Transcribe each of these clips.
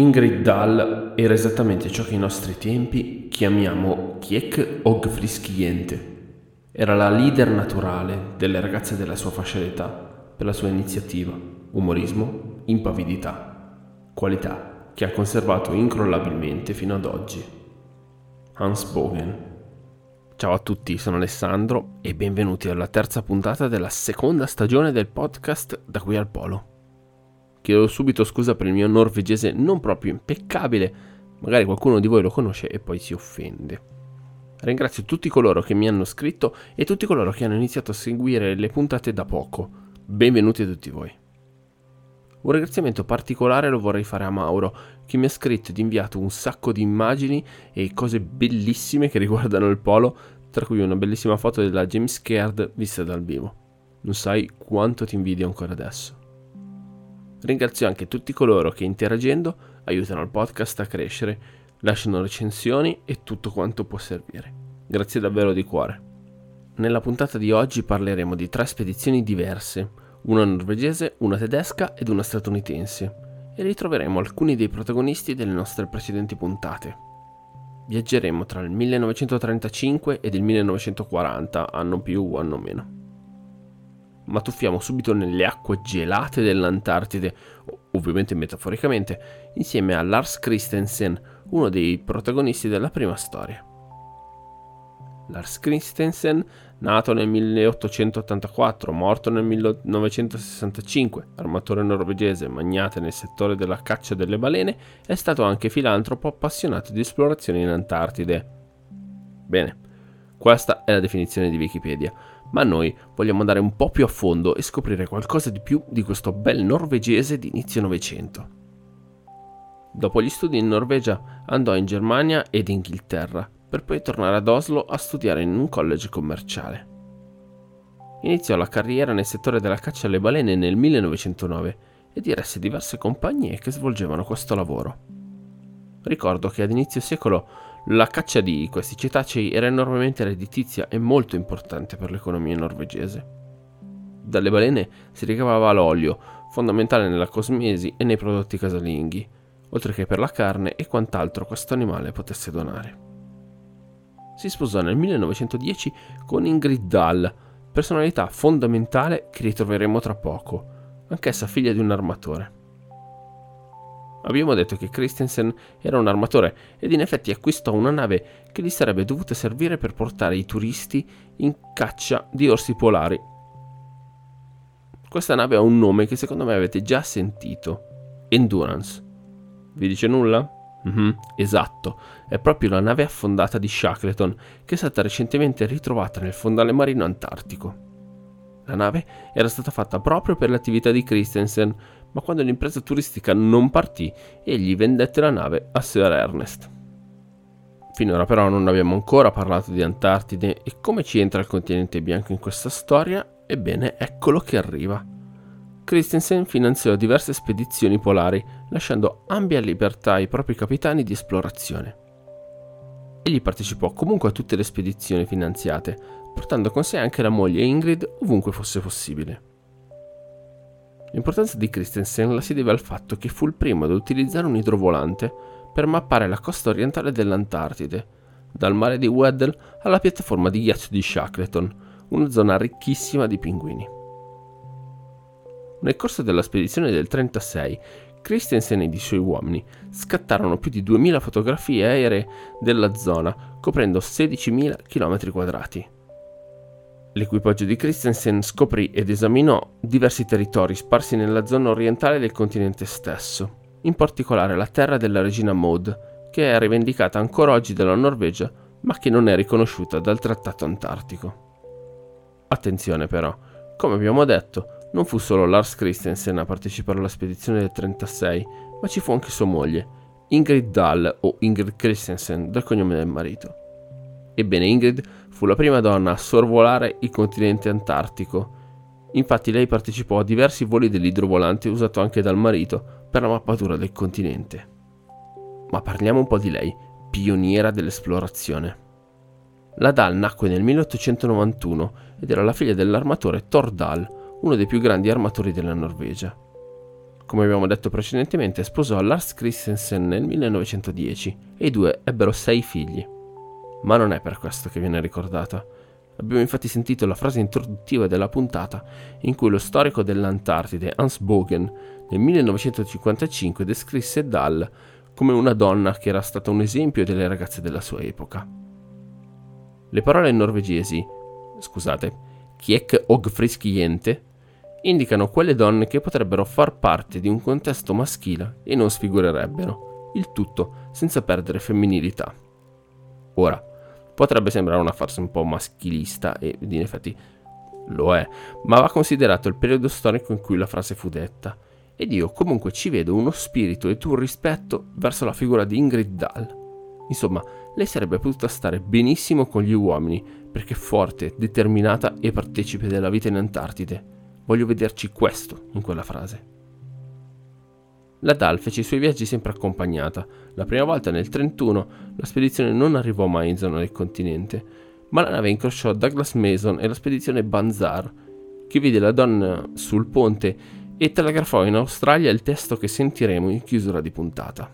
Ingrid Dahl era esattamente ciò che ai nostri tempi chiamiamo Kiek og frischiente. Era la leader naturale delle ragazze della sua fascia d'età per la sua iniziativa, umorismo, impavidità, qualità che ha conservato incrollabilmente fino ad oggi. Hans Bogen. Ciao a tutti, sono Alessandro e benvenuti alla terza puntata della seconda stagione del podcast Da qui al Polo. Chiedo subito scusa per il mio norvegese non proprio impeccabile, magari qualcuno di voi lo conosce e poi si offende. Ringrazio tutti coloro che mi hanno scritto e tutti coloro che hanno iniziato a seguire le puntate da poco. Benvenuti a tutti voi. Un ringraziamento particolare lo vorrei fare a Mauro, che mi ha scritto ed inviato un sacco di immagini e cose bellissime che riguardano il polo, tra cui una bellissima foto della James Caird vista dal vivo. Non sai quanto ti invidio ancora adesso. Ringrazio anche tutti coloro che interagendo aiutano il podcast a crescere, lasciano recensioni e tutto quanto può servire. Grazie davvero di cuore. Nella puntata di oggi parleremo di tre spedizioni diverse, una norvegese, una tedesca ed una statunitense, e ritroveremo alcuni dei protagonisti delle nostre precedenti puntate. Viaggeremo tra il 1935 ed il 1940, anno più o anno meno ma tuffiamo subito nelle acque gelate dell'Antartide, ovviamente metaforicamente, insieme a Lars Christensen, uno dei protagonisti della prima storia. Lars Christensen, nato nel 1884, morto nel 1965, armatore norvegese, magnate nel settore della caccia delle balene, è stato anche filantropo appassionato di esplorazione in Antartide. Bene, questa è la definizione di Wikipedia ma noi vogliamo andare un po' più a fondo e scoprire qualcosa di più di questo bel norvegese di inizio Novecento. Dopo gli studi in Norvegia andò in Germania ed Inghilterra, per poi tornare ad Oslo a studiare in un college commerciale. Iniziò la carriera nel settore della caccia alle balene nel 1909 e diresse diverse compagnie che svolgevano questo lavoro. Ricordo che ad inizio secolo la caccia di questi cetacei era enormemente redditizia e molto importante per l'economia norvegese. Dalle balene si ricavava l'olio, fondamentale nella cosmesi e nei prodotti casalinghi, oltre che per la carne e quant'altro questo animale potesse donare. Si sposò nel 1910 con Ingrid Dahl, personalità fondamentale che ritroveremo tra poco, anch'essa figlia di un armatore. Abbiamo detto che Christensen era un armatore ed in effetti acquistò una nave che gli sarebbe dovuta servire per portare i turisti in caccia di orsi polari. Questa nave ha un nome che secondo me avete già sentito. Endurance. Vi dice nulla? Mm-hmm, esatto, è proprio la nave affondata di Shackleton che è stata recentemente ritrovata nel fondale marino antartico. La nave era stata fatta proprio per l'attività di Christensen, ma quando l'impresa turistica non partì, egli vendette la nave a Sir Ernest. Finora però non abbiamo ancora parlato di Antartide e come ci entra il continente bianco in questa storia? Ebbene, eccolo che arriva. Christensen finanziò diverse spedizioni polari, lasciando ampia libertà ai propri capitani di esplorazione. Egli partecipò comunque a tutte le spedizioni finanziate, portando con sé anche la moglie Ingrid ovunque fosse possibile. L'importanza di Christensen la si deve al fatto che fu il primo ad utilizzare un idrovolante per mappare la costa orientale dell'Antartide, dal mare di Weddell alla piattaforma di ghiaccio di Shackleton, una zona ricchissima di pinguini. Nel corso della spedizione del 36, Christensen ed i suoi uomini scattarono più di 2000 fotografie aeree della zona, coprendo 16.000 km2. L'equipaggio di Christensen scoprì ed esaminò diversi territori sparsi nella zona orientale del continente stesso, in particolare la terra della regina Maud, che è rivendicata ancora oggi dalla Norvegia, ma che non è riconosciuta dal Trattato Antartico. Attenzione però, come abbiamo detto, non fu solo Lars Christensen a partecipare alla spedizione del 36, ma ci fu anche sua moglie, Ingrid Dahl o Ingrid Christensen, dal cognome del marito. Ebbene, Ingrid fu la prima donna a sorvolare il continente antartico. Infatti lei partecipò a diversi voli dell'idrovolante usato anche dal marito per la mappatura del continente. Ma parliamo un po' di lei, pioniera dell'esplorazione. La Dahl nacque nel 1891 ed era la figlia dell'armatore Thor Dahl, uno dei più grandi armatori della Norvegia. come abbiamo detto precedentemente, sposò Lars Christensen nel 1910 e i due ebbero sei figli. Ma non è per questo che viene ricordata. Abbiamo infatti sentito la frase introduttiva della puntata in cui lo storico dell'Antartide Hans Bogen nel 1955 descrisse Dahl come una donna che era stata un esempio delle ragazze della sua epoca. Le parole norvegesi, scusate, Kiek og friskiente, indicano quelle donne che potrebbero far parte di un contesto maschile e non sfigurerebbero, il tutto senza perdere femminilità. Ora, potrebbe sembrare una farsa un po' maschilista e in effetti lo è, ma va considerato il periodo storico in cui la frase fu detta ed io comunque ci vedo uno spirito e un rispetto verso la figura di Ingrid Dahl. Insomma, lei sarebbe potuta stare benissimo con gli uomini, perché forte, determinata e partecipe della vita in Antartide. Voglio vederci questo in quella frase. La Dahl fece i suoi viaggi sempre accompagnata. La prima volta nel 31 la spedizione non arrivò mai in zona del continente, ma la nave incrociò Douglas Mason e la spedizione Banzar, che vide la donna sul ponte e telegrafò in Australia il testo che sentiremo in chiusura di puntata.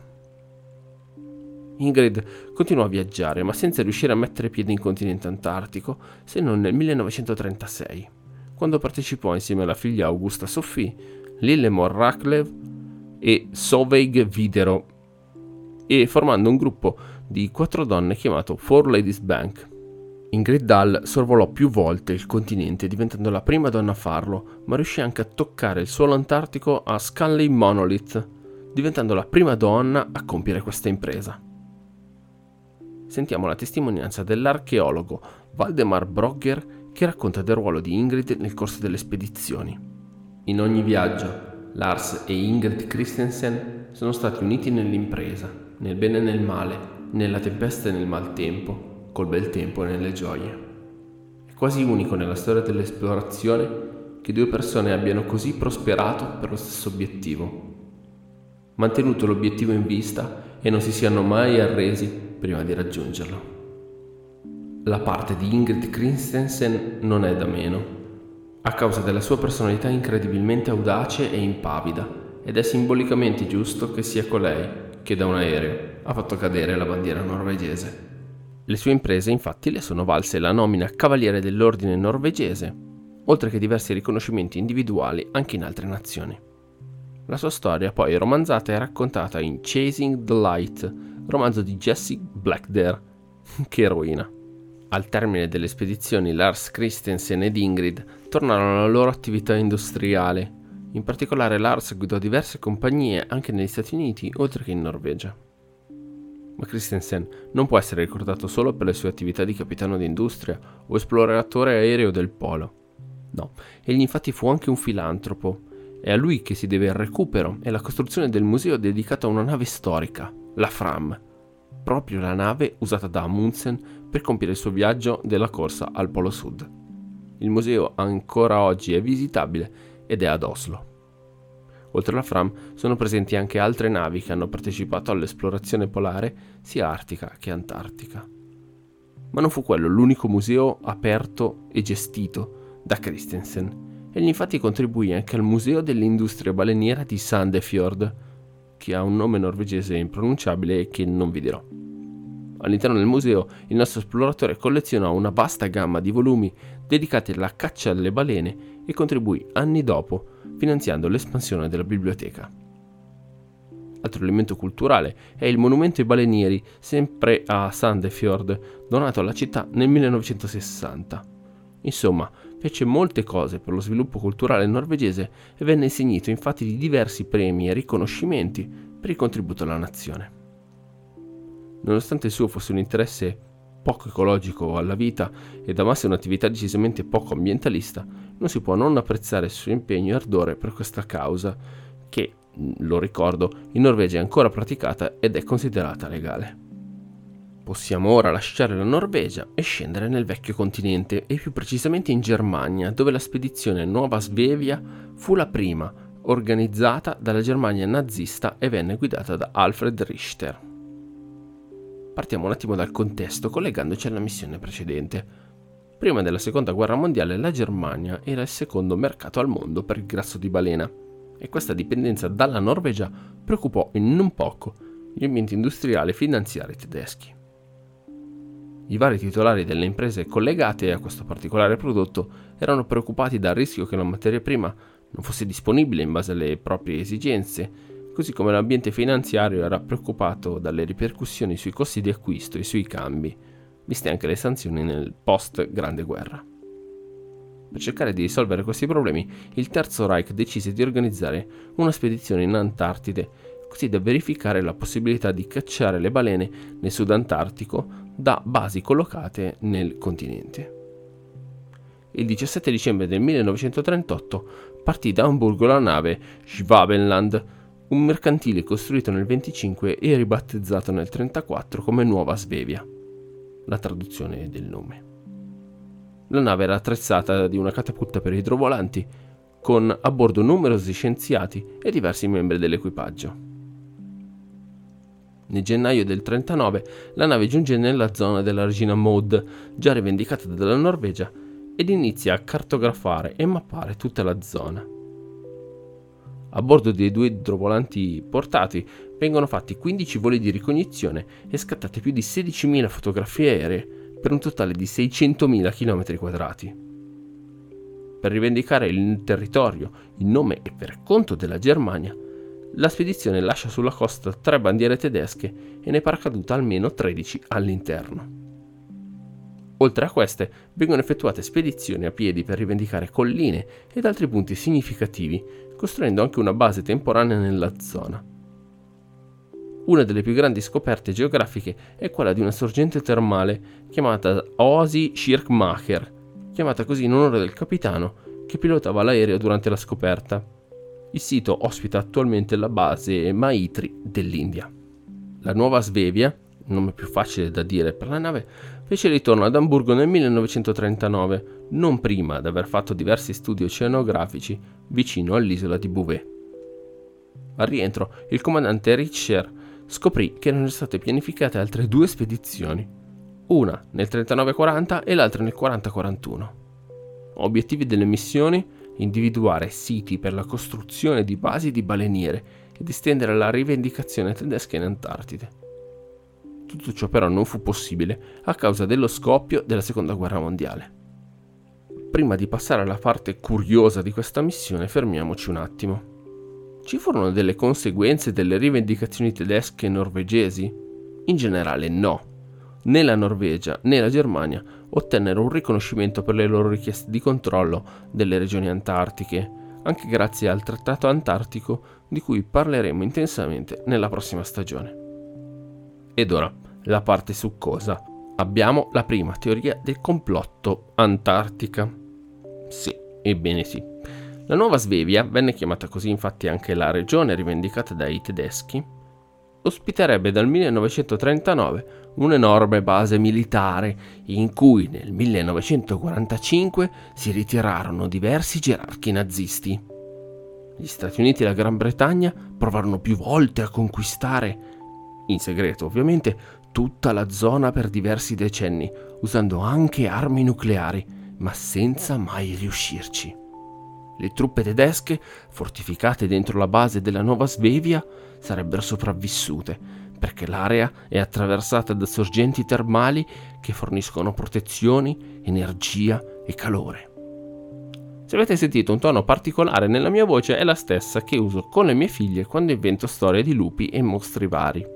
Ingrid continuò a viaggiare, ma senza riuscire a mettere piede in continente antartico, se non nel 1936, quando partecipò insieme alla figlia Augusta Sophie, Lillemor Raklev e Soveig Videro, e formando un gruppo di quattro donne chiamato Four Ladies Bank. Ingrid Dahl sorvolò più volte il continente diventando la prima donna a farlo, ma riuscì anche a toccare il suolo antartico a Scanley Monolith, diventando la prima donna a compiere questa impresa. Sentiamo la testimonianza dell'archeologo Waldemar Brogger che racconta del ruolo di Ingrid nel corso delle spedizioni. In ogni viaggio, Lars e Ingrid Christensen sono stati uniti nell'impresa, nel bene e nel male, nella tempesta e nel maltempo, col bel tempo e nelle gioie. È quasi unico nella storia dell'esplorazione che due persone abbiano così prosperato per lo stesso obiettivo, mantenuto l'obiettivo in vista e non si siano mai arresi prima di raggiungerlo. La parte di Ingrid Christensen non è da meno, a causa della sua personalità incredibilmente audace e impavida, ed è simbolicamente giusto che sia colei che da un aereo ha fatto cadere la bandiera norvegese. Le sue imprese infatti le sono valse la nomina Cavaliere dell'Ordine norvegese, oltre che diversi riconoscimenti individuali anche in altre nazioni. La sua storia poi è romanzata e raccontata in Chasing the Light, romanzo di Jesse Blackdare. che eroina. Al termine delle spedizioni Lars Christensen ed Ingrid tornarono alla loro attività industriale. In particolare Lars guidò diverse compagnie anche negli Stati Uniti oltre che in Norvegia ma Christensen non può essere ricordato solo per le sue attività di capitano d'industria o esploratore aereo del polo. No, egli infatti fu anche un filantropo. È a lui che si deve il recupero e la costruzione del museo dedicato a una nave storica, la Fram, proprio la nave usata da Amundsen per compiere il suo viaggio della corsa al Polo Sud. Il museo ancora oggi è visitabile ed è ad Oslo. Oltre alla Fram sono presenti anche altre navi che hanno partecipato all'esplorazione polare sia artica che antartica. Ma non fu quello l'unico museo aperto e gestito da Christensen. Egli infatti contribuì anche al Museo dell'Industria Baleniera di Sandefjord, che ha un nome norvegese impronunciabile e che non vi dirò. All'interno del museo il nostro esploratore collezionò una vasta gamma di volumi dedicati alla caccia alle balene e contribuì anni dopo finanziando l'espansione della biblioteca. Altro elemento culturale è il monumento ai balenieri, sempre a Sandefjord, donato alla città nel 1960. Insomma, fece molte cose per lo sviluppo culturale norvegese e venne insignito infatti di diversi premi e riconoscimenti per il contributo alla nazione. Nonostante il suo fosse un interesse poco ecologico alla vita ed amasse un'attività decisamente poco ambientalista, non si può non apprezzare il suo impegno e ardore per questa causa, che, lo ricordo, in Norvegia è ancora praticata ed è considerata legale. Possiamo ora lasciare la Norvegia e scendere nel vecchio continente e più precisamente in Germania, dove la spedizione Nuova Svevia fu la prima organizzata dalla Germania nazista e venne guidata da Alfred Richter. Partiamo un attimo dal contesto collegandoci alla missione precedente. Prima della seconda guerra mondiale la Germania era il secondo mercato al mondo per il grasso di balena. e questa dipendenza dalla Norvegia preoccupò in non poco gli ambienti industriali e finanziari tedeschi. I vari titolari delle imprese collegate a questo particolare prodotto erano preoccupati dal rischio che la materia prima non fosse disponibile in base alle proprie esigenze, così come l'ambiente finanziario era preoccupato dalle ripercussioni sui costi di acquisto e sui cambi, viste anche le sanzioni nel post Grande Guerra. Per cercare di risolvere questi problemi, il Terzo Reich decise di organizzare una spedizione in Antartide, così da verificare la possibilità di cacciare le balene nel Sud Antartico da basi collocate nel continente. Il 17 dicembre del 1938 partì da Hamburgo la nave Schwabenland, un mercantile costruito nel 25 e ribattezzato nel 34 come Nuova Svevia, la traduzione del nome. La nave era attrezzata di una catapulta per idrovolanti, con a bordo numerosi scienziati e diversi membri dell'equipaggio. Nel gennaio del 39 la nave giunge nella zona della regina Maud, già rivendicata dalla Norvegia, ed inizia a cartografare e mappare tutta la zona. A bordo dei due idrovolanti portati vengono fatti 15 voli di ricognizione e scattate più di 16.000 fotografie aeree per un totale di 600.000 km2. Per rivendicare il territorio in nome e per conto della Germania, la spedizione lascia sulla costa tre bandiere tedesche e ne paracaduta almeno 13 all'interno. Oltre a queste, vengono effettuate spedizioni a piedi per rivendicare colline ed altri punti significativi, costruendo anche una base temporanea nella zona. Una delle più grandi scoperte geografiche è quella di una sorgente termale chiamata Oasi Schirkmacher, chiamata così in onore del capitano che pilotava l'aereo durante la scoperta. Il sito ospita attualmente la base Maitri dell'India. La nuova Svevia, nome più facile da dire per la nave, fece ritorno ad Amburgo nel 1939, non prima di aver fatto diversi studi oceanografici vicino all'isola di Bouvet. Al rientro, il comandante Richer scoprì che erano state pianificate altre due spedizioni, una nel 39-40 e l'altra nel 40-41. Obiettivi delle missioni individuare siti per la costruzione di basi di baleniere ed estendere la rivendicazione tedesca in Antartide. Tutto ciò però non fu possibile a causa dello scoppio della Seconda Guerra Mondiale. Prima di passare alla parte curiosa di questa missione fermiamoci un attimo. Ci furono delle conseguenze delle rivendicazioni tedesche e norvegesi? In generale no. Né la Norvegia né la Germania ottennero un riconoscimento per le loro richieste di controllo delle regioni antartiche, anche grazie al Trattato Antartico di cui parleremo intensamente nella prossima stagione. Ed ora, la parte succosa. Abbiamo la prima teoria del complotto antartica. Sì, ebbene sì. La nuova Svevia, venne chiamata così infatti anche la regione rivendicata dai tedeschi, ospiterebbe dal 1939 un'enorme base militare in cui nel 1945 si ritirarono diversi gerarchi nazisti. Gli Stati Uniti e la Gran Bretagna provarono più volte a conquistare, in segreto ovviamente, tutta la zona per diversi decenni, usando anche armi nucleari, ma senza mai riuscirci. Le truppe tedesche, fortificate dentro la base della Nuova Svevia, sarebbero sopravvissute, perché l'area è attraversata da sorgenti termali che forniscono protezioni, energia e calore. Se avete sentito un tono particolare nella mia voce è la stessa che uso con le mie figlie quando invento storie di lupi e mostri vari.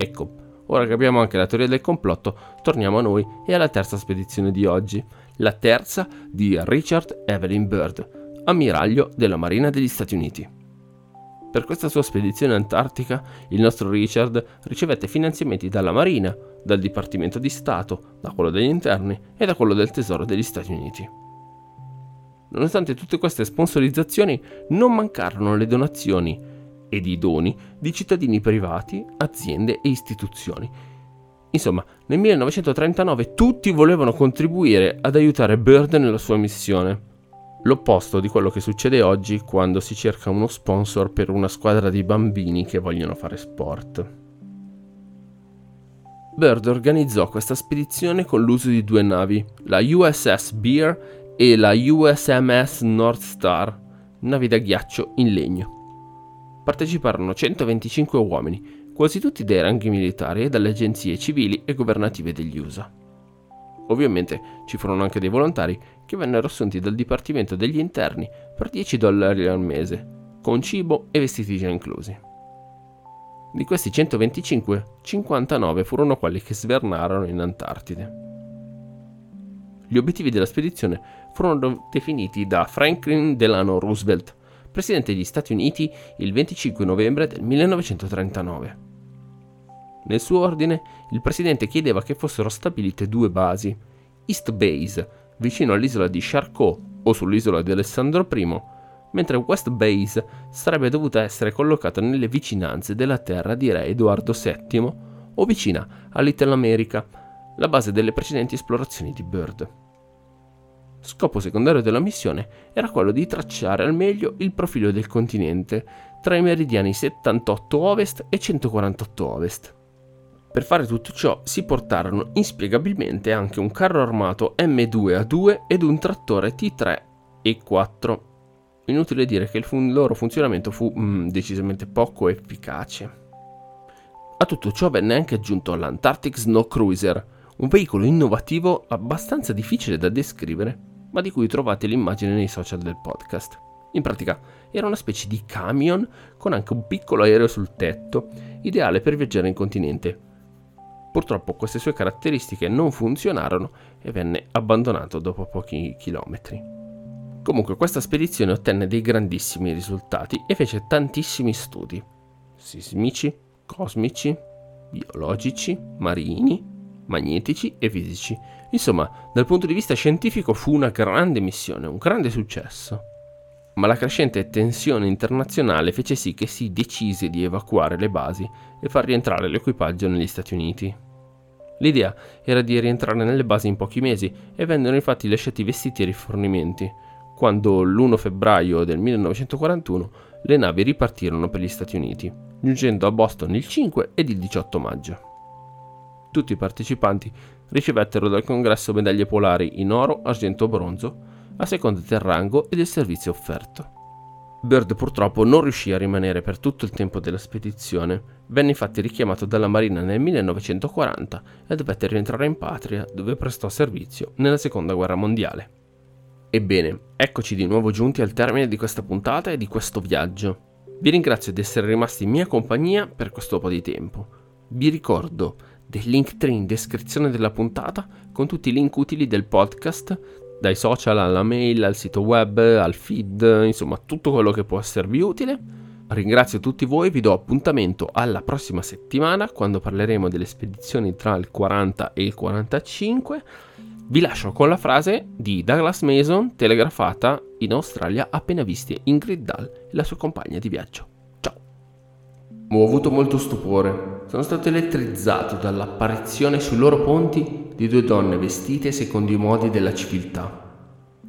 Ecco, ora che abbiamo anche la teoria del complotto, torniamo a noi e alla terza spedizione di oggi, la terza di Richard Evelyn Byrd, ammiraglio della Marina degli Stati Uniti. Per questa sua spedizione antartica, il nostro Richard ricevette finanziamenti dalla Marina, dal Dipartimento di Stato, da quello degli interni e da quello del Tesoro degli Stati Uniti. Nonostante tutte queste sponsorizzazioni, non mancarono le donazioni ed i doni di cittadini privati, aziende e istituzioni. Insomma, nel 1939 tutti volevano contribuire ad aiutare Bird nella sua missione l'opposto di quello che succede oggi quando si cerca uno sponsor per una squadra di bambini che vogliono fare sport. Bird organizzò questa spedizione con l'uso di due navi, la USS Bear e la USMS North Star, navi da ghiaccio in legno. Parteciparono 125 uomini, quasi tutti dei ranghi militari e dalle agenzie civili e governative degli USA. Ovviamente ci furono anche dei volontari che vennero assunti dal Dipartimento degli Interni per 10 dollari al mese, con cibo e vestiti già inclusi. Di questi 125, 59 furono quelli che svernarono in Antartide. Gli obiettivi della spedizione furono definiti da Franklin Delano Roosevelt, presidente degli Stati Uniti, il 25 novembre del 1939. Nel suo ordine, il presidente chiedeva che fossero stabilite due basi, East Base, vicino all'isola di Charcot o sull'isola di Alessandro I, mentre West Base sarebbe dovuta essere collocata nelle vicinanze della terra di re Edoardo VII o vicina a Little America, la base delle precedenti esplorazioni di Byrd. Scopo secondario della missione era quello di tracciare al meglio il profilo del continente tra i meridiani 78 ovest e 148 ovest. Per fare tutto ciò si portarono inspiegabilmente anche un carro armato M2A2 ed un trattore T3 e 4. Inutile dire che il fun- loro funzionamento fu mm, decisamente poco efficace. A tutto ciò venne anche aggiunto l'Antarctic Snow Cruiser, un veicolo innovativo abbastanza difficile da descrivere, ma di cui trovate l'immagine nei social del podcast. In pratica era una specie di camion con anche un piccolo aereo sul tetto, ideale per viaggiare in continente, Purtroppo queste sue caratteristiche non funzionarono e venne abbandonato dopo pochi chilometri. Comunque questa spedizione ottenne dei grandissimi risultati e fece tantissimi studi, sismici, cosmici, biologici, marini, magnetici e fisici. Insomma, dal punto di vista scientifico fu una grande missione, un grande successo. Ma la crescente tensione internazionale fece sì che si decise di evacuare le basi e far rientrare l'equipaggio negli Stati Uniti. L'idea era di rientrare nelle basi in pochi mesi e vennero infatti lasciati vestiti e rifornimenti, quando l'1 febbraio del 1941 le navi ripartirono per gli Stati Uniti, giungendo a Boston il 5 ed il 18 maggio. Tutti i partecipanti ricevettero dal congresso medaglie polari in oro, argento o bronzo, a seconda del rango e del servizio offerto. Bird purtroppo non riuscì a rimanere per tutto il tempo della spedizione, venne infatti richiamato dalla Marina nel 1940 e dovette rientrare in patria dove prestò servizio nella seconda guerra mondiale. Ebbene, eccoci di nuovo giunti al termine di questa puntata e di questo viaggio. Vi ringrazio di essere rimasti in mia compagnia per questo po' di tempo. Vi ricordo del link 3 in descrizione della puntata con tutti i link utili del podcast dai social alla mail, al sito web, al feed, insomma tutto quello che può esservi utile. Ringrazio tutti voi, vi do appuntamento alla prossima settimana quando parleremo delle spedizioni tra il 40 e il 45. Vi lascio con la frase di Douglas Mason telegrafata in Australia appena viste Ingrid Dahl e la sua compagna di viaggio. Ho avuto molto stupore. Sono stato elettrizzato dall'apparizione sui loro ponti di due donne vestite secondo i modi della civiltà.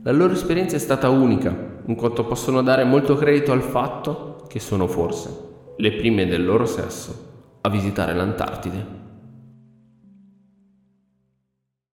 La loro esperienza è stata unica, in quanto possono dare molto credito al fatto che sono forse le prime del loro sesso a visitare l'Antartide.